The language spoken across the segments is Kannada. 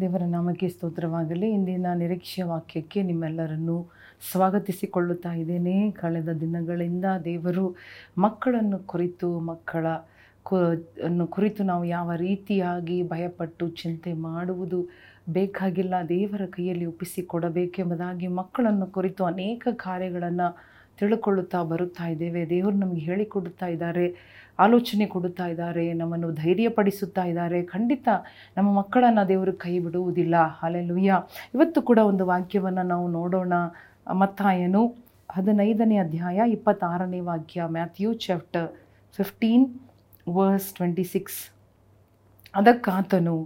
ದೇವರ ನಾಮಕ್ಕೆ ಸ್ತೋತ್ರವಾಗಲಿ. ಇಂದಿನ ನಿರೀಕ್ಷೆ ವಾಕ್ಯಕ್ಕೆ ನಿಮ್ಮೆಲ್ಲರನ್ನು ಸ್ವಾಗತಿಸಿಕೊಳ್ಳುತ್ತಾ ಇದ್ದೇನೆ. ಕಳೆದ ದಿನಗಳಿಂದ ದೇವರು ಮಕ್ಕಳನ್ನು ಕುರಿತು, ಮಕ್ಕಳ ಕುರಿತು ನಾವು ಯಾವ ರೀತಿಯಾಗಿ ಭಯಪಟ್ಟು ಚಿಂತೆ ಮಾಡುವುದು ಬೇಕಾಗಿಲ್ಲ. ದೇವರ ಕೈಯಲ್ಲಿ ಒಪ್ಪಿಸಿಕೊಡಬೇಕೆಂಬುದಾಗಿ ಮಕ್ಕಳನ್ನು ಕುರಿತು ಅನೇಕ ಕಾರ್ಯಗಳನ್ನು ತಿಳ್ಕೊಳ್ಳುತ್ತಾ ಬರುತ್ತಾ ಇದ್ದೇವೆ. ದೇವರು ನಮಗೆ ಹೇಳಿಕೊಡುತ್ತಾ ಇದ್ದಾರೆ, ಆಲೋಚನೆ ಕೊಡುತ್ತಾ ಇದ್ದಾರೆ, ನಮ್ಮನ್ನು ಧೈರ್ಯಪಡಿಸುತ್ತಾ ಇದ್ದಾರೆ. ಖಂಡಿತ ನಮ್ಮ ಮಕ್ಕಳನ್ನು ದೇವರು ಕೈ ಬಿಡುವುದಿಲ್ಲ. ಅಲೆಲುಯ್ಯ ಇವತ್ತು ಕೂಡ ಒಂದು ವಾಕ್ಯವನ್ನು ನಾವು ನೋಡೋಣ. ಮತ್ತಾಯನು ಹದಿನೈದನೇ ಅಧ್ಯಾಯ ಇಪ್ಪತ್ತಾರನೇ ವಾಕ್ಯ, Matthew chapter fifteen, verse twenty six. ಅದಕ್ಕಾತನು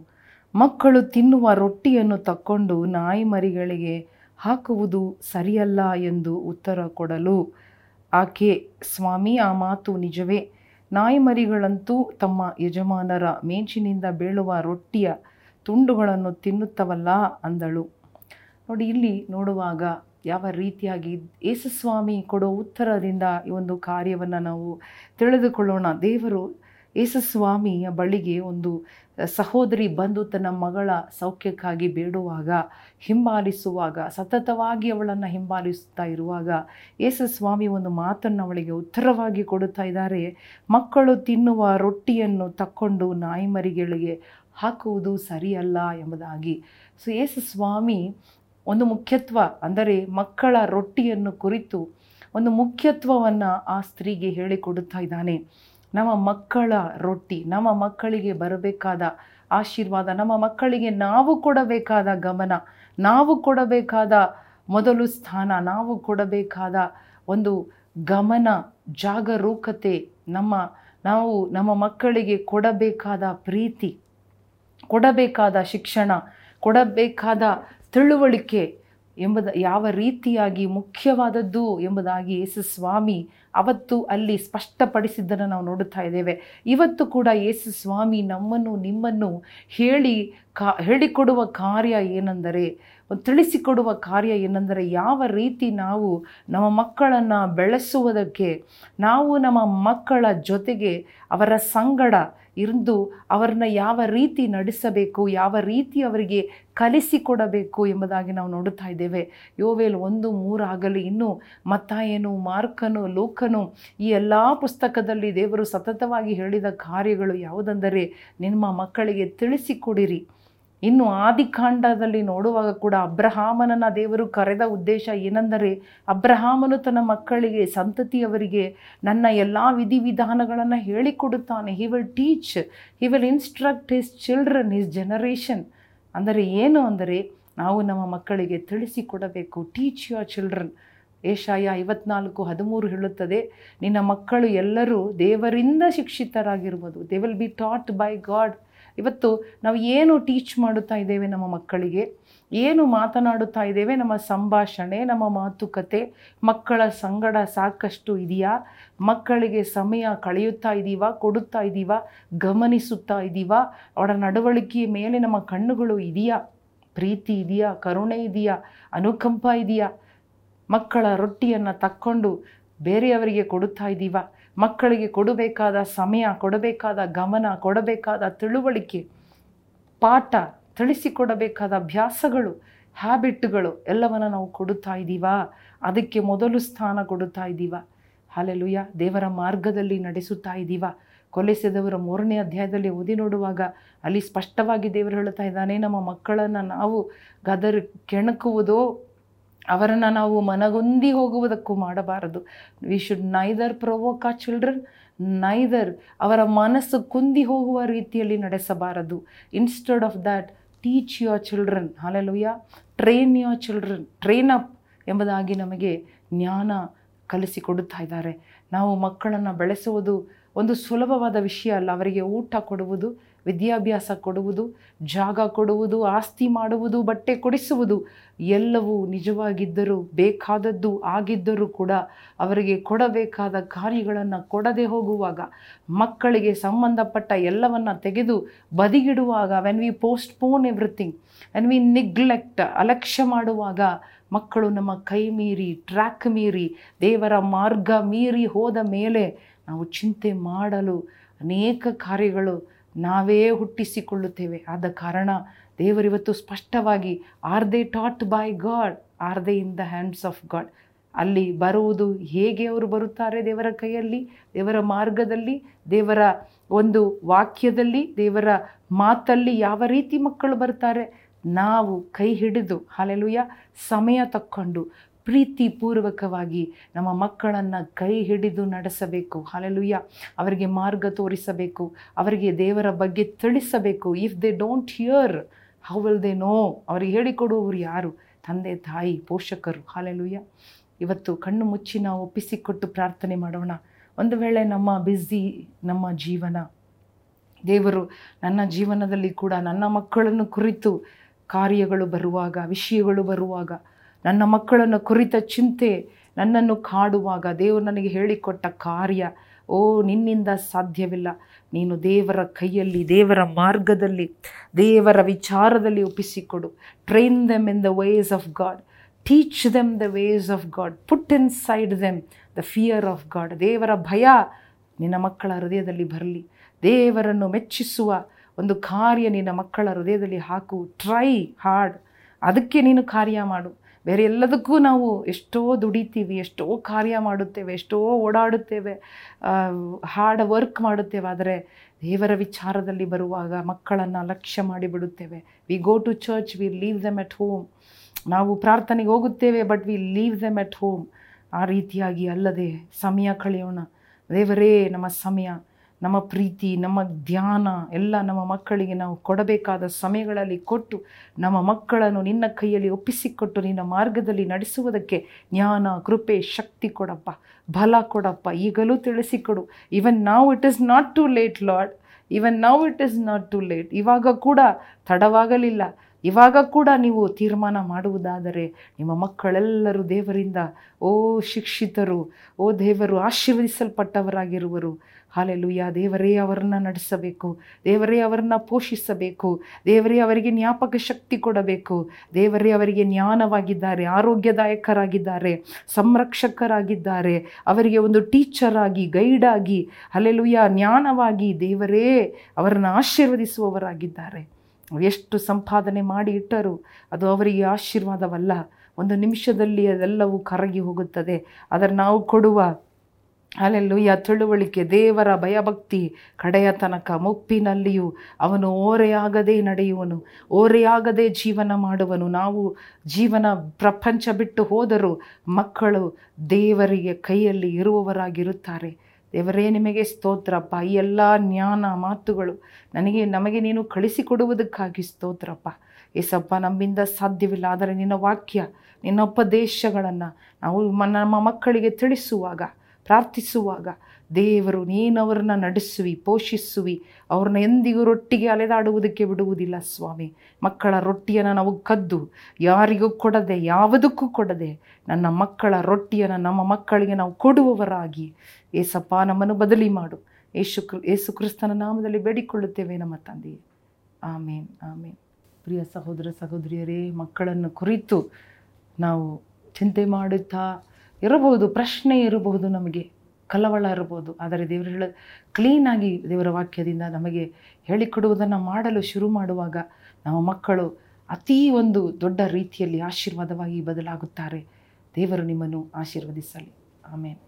ಮಕ್ಕಳು ತಿನ್ನುವ ರೊಟ್ಟಿಯನ್ನು ತಕ್ಕೊಂಡು ನಾಯಿ ಮರಿಗಳಿಗೆ ಹಾಕುವುದು ಸರಿಯಲ್ಲ ಎಂದು ಉತ್ತರ ಕೊಡಲು ಆಕೆ, ಸ್ವಾಮಿ, ಆ ಮಾತು ನಿಜವೇ. ನಾಯಿಮರಿಗಳಂತೂ ತಮ್ಮ ಯಜಮಾನರ ಮೇಂಚಿನಿಂದ ಬೀಳುವ ರೊಟ್ಟಿಯ ತುಂಡುಗಳನ್ನು ತಿನ್ನುತ್ತವಲ್ಲ ಅಂದಳು. ನೋಡಿ, ಇಲ್ಲಿ ನೋಡುವಾಗ ಯಾವ ರೀತಿಯಾಗಿ ಯೇಸುಸ್ವಾಮಿ ಕೊಡೋ ಉತ್ತರದಿಂದ ಈ ಒಂದು ಕಾರ್ಯವನ್ನು ನಾವು ತಿಳಿದುಕೊಳ್ಳೋಣ. ದೇವರು ಯೇಸುಸ್ವಾಮಿಯ ಬಳಿಗೆ ಒಂದು ಸಹೋದರಿ ಬಂದು ತನ್ನ ಮಗಳ ಸೌಖ್ಯಕ್ಕಾಗಿ ಬೇಡುವಾಗ, ಹಿಂಬಾಲಿಸುವಾಗ, ಸತತವಾಗಿ ಅವಳನ್ನು ಹಿಂಬಾಲಿಸುತ್ತಾ ಇರುವಾಗ ಯೇಸುಸ್ವಾಮಿ ಒಂದು ಮಾತನ್ನು ಅವಳಿಗೆ ಉತ್ತರವಾಗಿ ಕೊಡುತ್ತಾ ಇದ್ದಾರೆ. ಮಕ್ಕಳು ತಿನ್ನುವ ರೊಟ್ಟಿಯನ್ನು ತಕ್ಕೊಂಡು ನಾಯಿಮರಿಗಳಿಗೆ ಹಾಕುವುದು ಸರಿಯಲ್ಲ ಎಂಬುದಾಗಿ. ಸೊ, ಯೇಸುಸ್ವಾಮಿ ಒಂದು ಮುಖ್ಯತ್ವ, ಅಂದರೆ ಮಕ್ಕಳ ರೊಟ್ಟಿಯನ್ನು ಕುರಿತು ಒಂದು ಮುಖ್ಯತ್ವವನ್ನು ಆ ಸ್ತ್ರೀಗೆ ಹೇಳಿಕೊಡುತ್ತಾ ಇದ್ದಾನೆ. ನಮ್ಮ ಮಕ್ಕಳ ರೊಟ್ಟಿ, ನಮ್ಮ ಮಕ್ಕಳಿಗೆ ಬರಬೇಕಾದ ಆಶೀರ್ವಾದ, ನಮ್ಮ ಮಕ್ಕಳಿಗೆ ನಾವು ಕೊಡಬೇಕಾದ ಗಮನ, ನಾವು ಕೊಡಬೇಕಾದ ಮೊದಲು ಸ್ಥಾನ, ನಾವು ಕೊಡಬೇಕಾದ ಒಂದು ಗಮನ, ಜಾಗರೂಕತೆ, ನಮ್ಮ, ನಾವು ನಮ್ಮ ಮಕ್ಕಳಿಗೆ ಕೊಡಬೇಕಾದ ಪ್ರೀತಿ, ಕೊಡಬೇಕಾದ ಶಿಕ್ಷಣ, ಕೊಡಬೇಕಾದ ತಿಳುವಳಿಕೆ ಎಂಬುದ, ಯಾವ ರೀತಿಯಾಗಿ ಮುಖ್ಯವಾದದ್ದು ಎಂಬುದಾಗಿ ಯೇಸು ಸ್ವಾಮಿ ಅವತ್ತು ಅಲ್ಲಿ ಸ್ಪಷ್ಟಪಡಿಸಿದ್ದನ್ನು ನಾವು ನೋಡುತ್ತಾ ಇದ್ದೇವೆ. ಇವತ್ತು ಕೂಡ ಯೇಸು ಸ್ವಾಮಿ ನಮ್ಮನ್ನು, ನಿಮ್ಮನ್ನು ಹೇಳಿ ಕಾ, ಹೇಳಿಕೊಡುವ ಕಾರ್ಯ ಏನೆಂದರೆ, ತಿಳಿಸಿಕೊಡುವ ಕಾರ್ಯ ಏನೆಂದರೆ ಯಾವ ರೀತಿ ನಾವು ನಮ್ಮ ಮಕ್ಕಳನ್ನು ಬೆಳೆಸುವುದಕ್ಕೆ, ನಾವು ನಮ್ಮ ಮಕ್ಕಳ ಜೊತೆಗೆ ಅವರ ಸಂಗಡ ಇರಂದು ಅವರನ್ನ ಯಾವ ರೀತಿ ನಡೆಸಬೇಕು, ಯಾವ ರೀತಿ ಅವರಿಗೆ ಕಲಿಸಿಕೊಡಬೇಕು ಎಂಬುದಾಗಿ ನಾವು ನೋಡುತ್ತಾ ಇದ್ದೇವೆ. ಯೋವೇಲ್ ಒಂದು ಮೂರಾಗಲಿ ಇನ್ನು ಮತ್ತಾಯನು ಮಾರ್ಕನು ಲೋಕ ಲೋಕನು ಈ ಎಲ್ಲ ಪುಸ್ತಕದಲ್ಲಿ ದೇವರು ಸತತವಾಗಿ ಹೇಳಿದ ಕಾರ್ಯಗಳು ಯಾವುದೆಂದರೆ ನಿಮ್ಮ ಮಕ್ಕಳಿಗೆ ತಿಳಿಸಿಕೊಡಿರಿ. ಇನ್ನು ಆದಿಕಾಂಡದಲ್ಲಿ ನೋಡುವಾಗ ಕೂಡ ಅಬ್ರಹಾಮನನ್ನು ದೇವರು ಕರೆದ ಉದ್ದೇಶ ಏನೆಂದರೆ ಅಬ್ರಹಾಮನು ತನ್ನ ಮಕ್ಕಳಿಗೆ, ಸಂತತಿಯವರಿಗೆ ನನ್ನ ಎಲ್ಲ ವಿಧಿವಿಧಾನಗಳನ್ನು ಹೇಳಿಕೊಡುತ್ತಾನೆ. He will teach he will instruct his children his generation ಅಂದರೆ ಏನು ಅಂದರೆ ನಾವು ನಮ್ಮ ಮಕ್ಕಳಿಗೆ ತಿಳಿಸಿಕೊಡಬೇಕು. ಟೀಚ್ ಯುವರ್ ಚಿಲ್ಡ್ರನ್ ಏಷಾಯ ಐವತ್ನಾಲ್ಕು ಹದಿಮೂರು ಹೇಳುತ್ತದೆ, ನಿನ್ನ ಮಕ್ಕಳು ಎಲ್ಲರೂ ದೇವರಿಂದ ಶಿಕ್ಷಿತರಾಗಿರ್ಬೋದು. They will be taught by God ಇವತ್ತು ನಾವು ಏನು ಟೀಚ್ ಮಾಡುತ್ತಾ ಇದ್ದೇವೆ ನಮ್ಮ ಮಕ್ಕಳಿಗೆ? ಏನು ಮಾತನಾಡುತ್ತಾ ಇದ್ದೇವೆ? ನಮ್ಮ ಸಂಭಾಷಣೆ, ನಮ್ಮ ಮಾತುಕತೆ, ಮಕ್ಕಳ ಸಂಗಡ ಸಾಕಷ್ಟು ಇದೆಯಾ? ಮಕ್ಕಳಿಗೆ ಸಮಯ ಕಳೆಯುತ್ತಾ ಇದ್ದೀವ ಕೊಡುತ್ತಾ ಇದ್ದೀವ ಗಮನಿಸುತ್ತಾ ಇದ್ದೀವ ಅವರ ನಡವಳಿಕೆಯ ಮೇಲೆ ನಮ್ಮ ಕಣ್ಣುಗಳು ಇದೆಯಾ? ಪ್ರೀತಿ ಇದೆಯಾ? ಕರುಣೆ ಇದೆಯಾ? ಅನುಕಂಪ ಇದೆಯಾ? ಮಕ್ಕಳ ರೊಟ್ಟಿಯನ್ನು ತಕ್ಕೊಂಡು ಬೇರೆಯವರಿಗೆ ಕೊಡುತ್ತಾ ಇದ್ದೀವಾ? ಮಕ್ಕಳಿಗೆ ಕೊಡಬೇಕಾದ ಸಮಯ, ಕೊಡಬೇಕಾದ ಗಮನ, ಕೊಡಬೇಕಾದ ತಿಳುವಳಿಕೆ, ಪಾಠ ತಿಳಿಸಿಕೊಡಬೇಕಾದ ಅಭ್ಯಾಸಗಳು, ಹ್ಯಾಬಿಟ್ಗಳು ಎಲ್ಲವನ್ನು ನಾವು ಕೊಡುತ್ತಾ ಇದ್ದೀವಾ? ಅದಕ್ಕೆ ಮೊದಲು ಸ್ಥಾನ ಕೊಡುತ್ತಾ ಇದ್ದೀವಾ? ಹಾಲೆಲುಯ್ಯ. ದೇವರ ಮಾರ್ಗದಲ್ಲಿ ನಡೆಸುತ್ತಾ ಇದ್ದೀವಾ? ಕೊಲೆಸೆದವರ ಮೂರನೇ ಅಧ್ಯಾಯದಲ್ಲಿ ಓದಿ ನೋಡುವಾಗ ಅಲ್ಲಿ ಸ್ಪಷ್ಟವಾಗಿ ದೇವರು ಹೇಳುತ್ತಾ ಇದ್ದಾನೆ, ನಮ್ಮ ಮಕ್ಕಳನ್ನು ನಾವು ಗದರ್ ಕೆಣಕುವುದೋ ಅವರನ್ನು ನಾವು ಮನಗೊಂದಿ ಹೋಗುವುದಕ್ಕೂ ಮಾಡಬಾರದು. We should neither provoke a children neither ಅವರ ಮನಸ್ಸು ಕುಂದಿ ಹೋಗುವ ರೀತಿಯಲ್ಲಿ ನಡೆಸಬಾರದು. Instead of that teach your children hallelujah train your children train up ಎಂಬುದಾಗಿ ನಮಗೆ ಜ್ಞಾನ ಕಲಿಸಿಕೊಡುತ್ತಾ ಇದ್ದಾರೆ. ನಾವು ಮಕ್ಕಳನ್ನು ಬೆಳೆಸುವುದು ಒಂದು ಸುಲಭವಾದ ವಿಷಯ ಅಲ್ಲ, ಅವರಿಗೆ ಊಟ ಕೊಡುವುದು ವಿದ್ಯಾಭ್ಯಾಸ ಕೊಡುವುದು, ಜಾಗ ಕೊಡುವುದು, ಆಸ್ತಿ ಮಾಡುವುದು, ಬಟ್ಟೆ ಕೊಡಿಸುವುದು ಎಲ್ಲವೂ ನಿಜವಾಗಿದ್ದರೂ ಬೇಕಾದದ್ದು ಆಗಿದ್ದರೂ ಕೂಡ ಅವರಿಗೆ ಕೊಡಬೇಕಾದ ಕಾರ್ಯಗಳನ್ನು ಕೊಡದೆ ಹೋಗುವಾಗ, ಮಕ್ಕಳಿಗೆ ಸಂಬಂಧಪಟ್ಟ ಎಲ್ಲವನ್ನು ತೆಗೆದು ಬದಿಗಿಡುವಾಗ when we postpone everything when we neglect ಅಲಕ್ಷ್ಯ ಮಾಡುವಾಗ ಮಕ್ಕಳು ನಮ್ಮ ಕೈ ಮೀರಿ ಟ್ರ್ಯಾಕ್ ಮೀರಿ, ದೇವರ ಮಾರ್ಗ ಮೀರಿ ಹೋದ ಮೇಲೆ ನಾವು ಚಿಂತೆ ಮಾಡಲು ಅನೇಕ ಕಾರ್ಯಗಳು ನಾವೇ ಹುಟ್ಟಿಸಿಕೊಳ್ಳುತ್ತೇವೆ. ಆದ ಕಾರಣ ದೇವರಿವತ್ತು ಸ್ಪಷ್ಟವಾಗಿ are they taught by God are they in the hands of God ಅಲ್ಲಿ ಬರುವುದು ಹೇಗೆ ಅವರು ಬರುತ್ತಾರೆ ದೇವರ ಕೈಯಲ್ಲಿ, ದೇವರ ಮಾರ್ಗದಲ್ಲಿ, ದೇವರ ಒಂದು ವಾಕ್ಯದಲ್ಲಿ, ದೇವರ ಮಾತಲ್ಲಿ ಯಾವ ರೀತಿ ಮಕ್ಕಳು ಬರ್ತಾರೆ ನಾವು ಕೈ ಹಿಡಿದು ಹಾಲೆಲುಯ್ಯ ಸಮಯ ತಕ್ಕೊಂಡು ಪ್ರೀತಿಪೂರ್ವಕವಾಗಿ ನಮ್ಮ ಮಕ್ಕಳನ್ನು ಕೈ ಹಿಡಿದು ನಡೆಸಬೇಕು. ಹಾಲೆಲುಯ್ಯ ಅವರಿಗೆ ಮಾರ್ಗ ತೋರಿಸಬೇಕು. ಅವರಿಗೆ ದೇವರ ಬಗ್ಗೆ ತಿಳಿಸಬೇಕು. If they don't hear how will they know ಅವರಿಗೆ ಹೇಳಿಕೊಡುವವರು ಯಾರು? ತಂದೆ, ತಾಯಿ, ಪೋಷಕರು. ಹಾಲೆಲುಯ್ಯ ಇವತ್ತು ಕಣ್ಣು ಮುಚ್ಚಿ ನಾವು ಒಪ್ಪಿಸಿಕೊಟ್ಟು ಪ್ರಾರ್ಥನೆ ಮಾಡೋಣ. ಒಂದು ವೇಳೆ ನಮ್ಮ ಬ್ಯುಸಿ ನಮ್ಮ ಜೀವನ, ದೇವರು ನನ್ನ ಜೀವನದಲ್ಲಿ ಕೂಡ ನನ್ನ ಮಕ್ಕಳನ್ನು ಕುರಿತು ಕಾರ್ಯಗಳು ಬರುವಾಗ, ವಿಷಯಗಳು ಬರುವಾಗ ನನ್ನ ಮಕ್ಕಳನ್ನು ಕುರಿತ ಚಿಂತೆ ನನ್ನನ್ನು ಕಾಡುವಾಗ ದೇವರು ನನಗೆ ಹೇಳಿಕೊಟ್ಟ ಕಾರ್ಯ, ಓ, ನಿನ್ನಿಂದ ಸಾಧ್ಯವಿಲ್ಲ. ನೀನು ದೇವರ ಕೈಯಲ್ಲಿ, ದೇವರ ಮಾರ್ಗದಲ್ಲಿ, ದೇವರ ವಿಚಾರದಲ್ಲಿ ಒಪ್ಪಿಸಿಕೊಡು. Train them in the ways of God teach them the ways of God put inside them the fear of God ದೇವರ ಭಯ ನಿನ್ನ ಮಕ್ಕಳ ಹೃದಯದಲ್ಲಿ ಬರಲಿ. ದೇವರನ್ನು ಮೆಚ್ಚಿಸುವ ಒಂದು ಕಾರ್ಯ ನಿನ್ನ ಮಕ್ಕಳ ಹೃದಯದಲ್ಲಿ ಹಾಕು. ಟ್ರೈ ಹಾರ್ಡ್ ಅದಕ್ಕೆ ನೀನು ಕಾರ್ಯ ಮಾಡು. ಬೇರೆ ಎಲ್ಲದಕ್ಕೂ ನಾವು ಎಷ್ಟೋ ದುಡಿತೀವಿ, ಎಷ್ಟೋ ಕಾರ್ಯ ಮಾಡುತ್ತೇವೆ, ಎಷ್ಟೋ ಓಡಾಡುತ್ತೇವೆ ಹಾರ್ಡ್ ವರ್ಕ್ ಮಾಡುತ್ತೇವೆ, ಆದರೆ ದೇವರ ವಿಚಾರದಲ್ಲಿ ಬರುವಾಗ ಮಕ್ಕಳನ್ನು ಲಕ್ಷ್ಯ ಮಾಡಿಬಿಡುತ್ತೇವೆ. We go to church we leave them at home ನಾವು ಪ್ರಾರ್ಥನೆಗೆ ಹೋಗುತ್ತೇವೆ but we leave them at home ಆ ರೀತಿಯಾಗಿ ಅಲ್ಲದೆ ಸಮಯ ಕಳೆಯೋಣ. ದೇವರೇ, ನಮ್ಮ ಸಮಯ. ನಮ್ಮ ಪ್ರೀತಿ, ನಮ್ಮ ಧ್ಯಾನ ಎಲ್ಲ ನಮ್ಮ ಮಕ್ಕಳಿಗೆ ನಾವು ಕೊಡಬೇಕಾದ ಸಮಯಗಳಲ್ಲಿ ಕೊಟ್ಟು ನಮ್ಮ ಮಕ್ಕಳನ್ನು ನಿನ್ನ ಕೈಯಲ್ಲಿ ಒಪ್ಪಿಸಿಕೊಟ್ಟು ನಿನ್ನ ಮಾರ್ಗದಲ್ಲಿ ನಡೆಸುವುದಕ್ಕೆ ಜ್ಞಾನ, ಕೃಪೆ, ಶಕ್ತಿ ಕೊಡಪ್ಪ, ಬಲ ಕೊಡಪ್ಪ. ಈಗಲೂ ತಿಳಿಸಿಕೊಡು. ಇವನ್ ನಾವು it is not too late Lord even ನಾವು it is not too late ಇವಾಗ ಕೂಡ ತಡವಾಗಲಿಲ್ಲ. ಇವಾಗ ಕೂಡ ನೀವು ತೀರ್ಮಾನ ಮಾಡುವುದಾದರೆ ನಿಮ್ಮ ಮಕ್ಕಳೆಲ್ಲರೂ ದೇವರಿಂದ, ಓ ಶಿಕ್ಷಿತರು, ಓ ದೇವರು ಆಶೀರ್ವದಿಸಲ್ಪಟ್ಟವರಾಗಿರುವರು. ಹಾಲೆಲುಯ್ಯ. ದೇವರೇ ಅವರನ್ನು ನಡೆಸಬೇಕು. ದೇವರೇ ಅವರನ್ನು ಪೋಷಿಸಬೇಕು. ದೇವರೇ ಅವರಿಗೆ ಜ್ಞಾಪಕ ಶಕ್ತಿ ಕೊಡಬೇಕು. ದೇವರೇ ಅವರಿಗೆ ಜ್ಞಾನವಾಗಿದ್ದಾರೆ, ಆರೋಗ್ಯದಾಯಕರಾಗಿದ್ದಾರೆ, ಸಂರಕ್ಷಕರಾಗಿದ್ದಾರೆ. ಅವರಿಗೆ ಒಂದು ಟೀಚರ್ ಆಗಿ ಗೈಡ್ ಆಗಿ ಜ್ಞಾನವಾಗಿ ದೇವರೇ ಅವರನ್ನು ಆಶೀರ್ವದಿಸುವವರಾಗಿದ್ದಾರೆ. ಎಷ್ಟು ಸಂಪಾದನೆ ಮಾಡಿ ಇಟ್ಟರು ಅದು ಅವರಿಗೆ ಆಶೀರ್ವಾದವಲ್ಲ. ಒಂದು ನಿಮಿಷದಲ್ಲಿ ಅದೆಲ್ಲವೂ ಕರಗಿ ಹೋಗುತ್ತದೆ. ಅದನ್ನು ನಾವು ಕೊಡುವ ಅಲ್ಲೆಲ್ಲೂಯ್ಯ ತಿಳುವಳಿಕೆ, ದೇವರ ಭಯಭಕ್ತಿ ಕಡೆಯ ತನಕ ಮುಪ್ಪಿನಲ್ಲಿಯೂ ಅವನು ಓರೆಯಾಗದೇ ನಡೆಯುವನು, ಓರೆಯಾಗದೇ ಜೀವನ ಮಾಡುವನು. ನಾವು ಜೀವನ ಪ್ರಪಂಚ ಬಿಟ್ಟು ಹೋದರೂ ಮಕ್ಕಳು ದೇವರಿಗೆ ಕೈಯಲ್ಲಿ ಇರುವವರಾಗಿರುತ್ತಾರೆ. ದೇವರೇ, ನಿಮಗೆ ಸ್ತೋತ್ರಪ್ಪ. ಈ ಎಲ್ಲ ಜ್ಞಾನ ಮಾತುಗಳು ನನಗೆ, ನಮಗೆ ನೀನು ಕಳಿಸಿಕೊಡುವುದಕ್ಕಾಗಿ ಸ್ತೋತ್ರಪ್ಪ. ಏಸಪ್ಪ, ನಮ್ಮಿಂದ ಸಾಧ್ಯವಿಲ್ಲ, ಆದರೆ ನಿನ್ನ ವಾಕ್ಯ, ನಿನ್ನ ಉಪದೇಶಗಳನ್ನು ನಾವು ನಮ್ಮ ಮಕ್ಕಳಿಗೆ ತಿಳಿಸುವಾಗ ಪ್ರಾರ್ಥಿಸುವಾಗ ದೇವರು ನೀನವರನ್ನ ನಡೆಸುವಿ, ಪೋಷಿಸುವಿ, ಅವ್ರನ್ನ ಎಂದಿಗೂ ರೊಟ್ಟಿಗೆ ಅಲೆದಾಡುವುದಕ್ಕೆ ಬಿಡುವುದಿಲ್ಲ ಸ್ವಾಮಿ. ಮಕ್ಕಳ ರೊಟ್ಟಿಯನ್ನು ನಾವು ಕದ್ದು ಯಾರಿಗೂ ಕೊಡದೆ, ಯಾವುದಕ್ಕೂ ಕೊಡದೆ ನನ್ನ ಮಕ್ಕಳ ರೊಟ್ಟಿಯನ್ನು ನಮ್ಮ ಮಕ್ಕಳಿಗೆ ನಾವು ಕೊಡುವವರಾಗಿ ಏಸಪ್ಪ ನಮ್ಮನ್ನು ಬದಲಿ ಮಾಡು. ಯೇಸು ಯೇಸು ಕ್ರಿಸ್ತನ ನಾಮದಲ್ಲಿ ಬೇಡಿಕೊಳ್ಳುತ್ತೇವೆ ನಮ್ಮ ತಂದೆಯೇ. ಆಮೇನ್ ಆಮೇನ್. ಪ್ರಿಯ ಸಹೋದರ ಸಹೋದರಿಯರೇ, ಮಕ್ಕಳನ್ನು ಕುರಿತು ನಾವು ಚಿಂತೆ ಮಾಡುತ್ತಾ ಇರಬಹುದು, ಪ್ರಶ್ನೆ ಇರಬಹುದು, ನಮಗೆ ಕಲವಳ ಇರಬಹುದು. ಆದರೆ ದೇವರು ಹೇಳ ಕ್ಲೀನಾಗಿ ದೇವರ ವಾಕ್ಯದಿಂದ ನಮಗೆ ಹೇಳಿಕೊಡುವುದನ್ನು ಮಾಡಲು ಶುರು ಮಾಡುವಾಗ ನಮ್ಮ ಮಕ್ಕಳು ಅತೀ ಒಂದು ದೊಡ್ಡ ರೀತಿಯಲ್ಲಿ ಆಶೀರ್ವಾದವಾಗಿ ಬದಲಾಗುತ್ತಾರೆ. ದೇವರು ನಿಮ್ಮನ್ನು ಆಶೀರ್ವದಿಸಲಿ. ಆಮೇಲೆ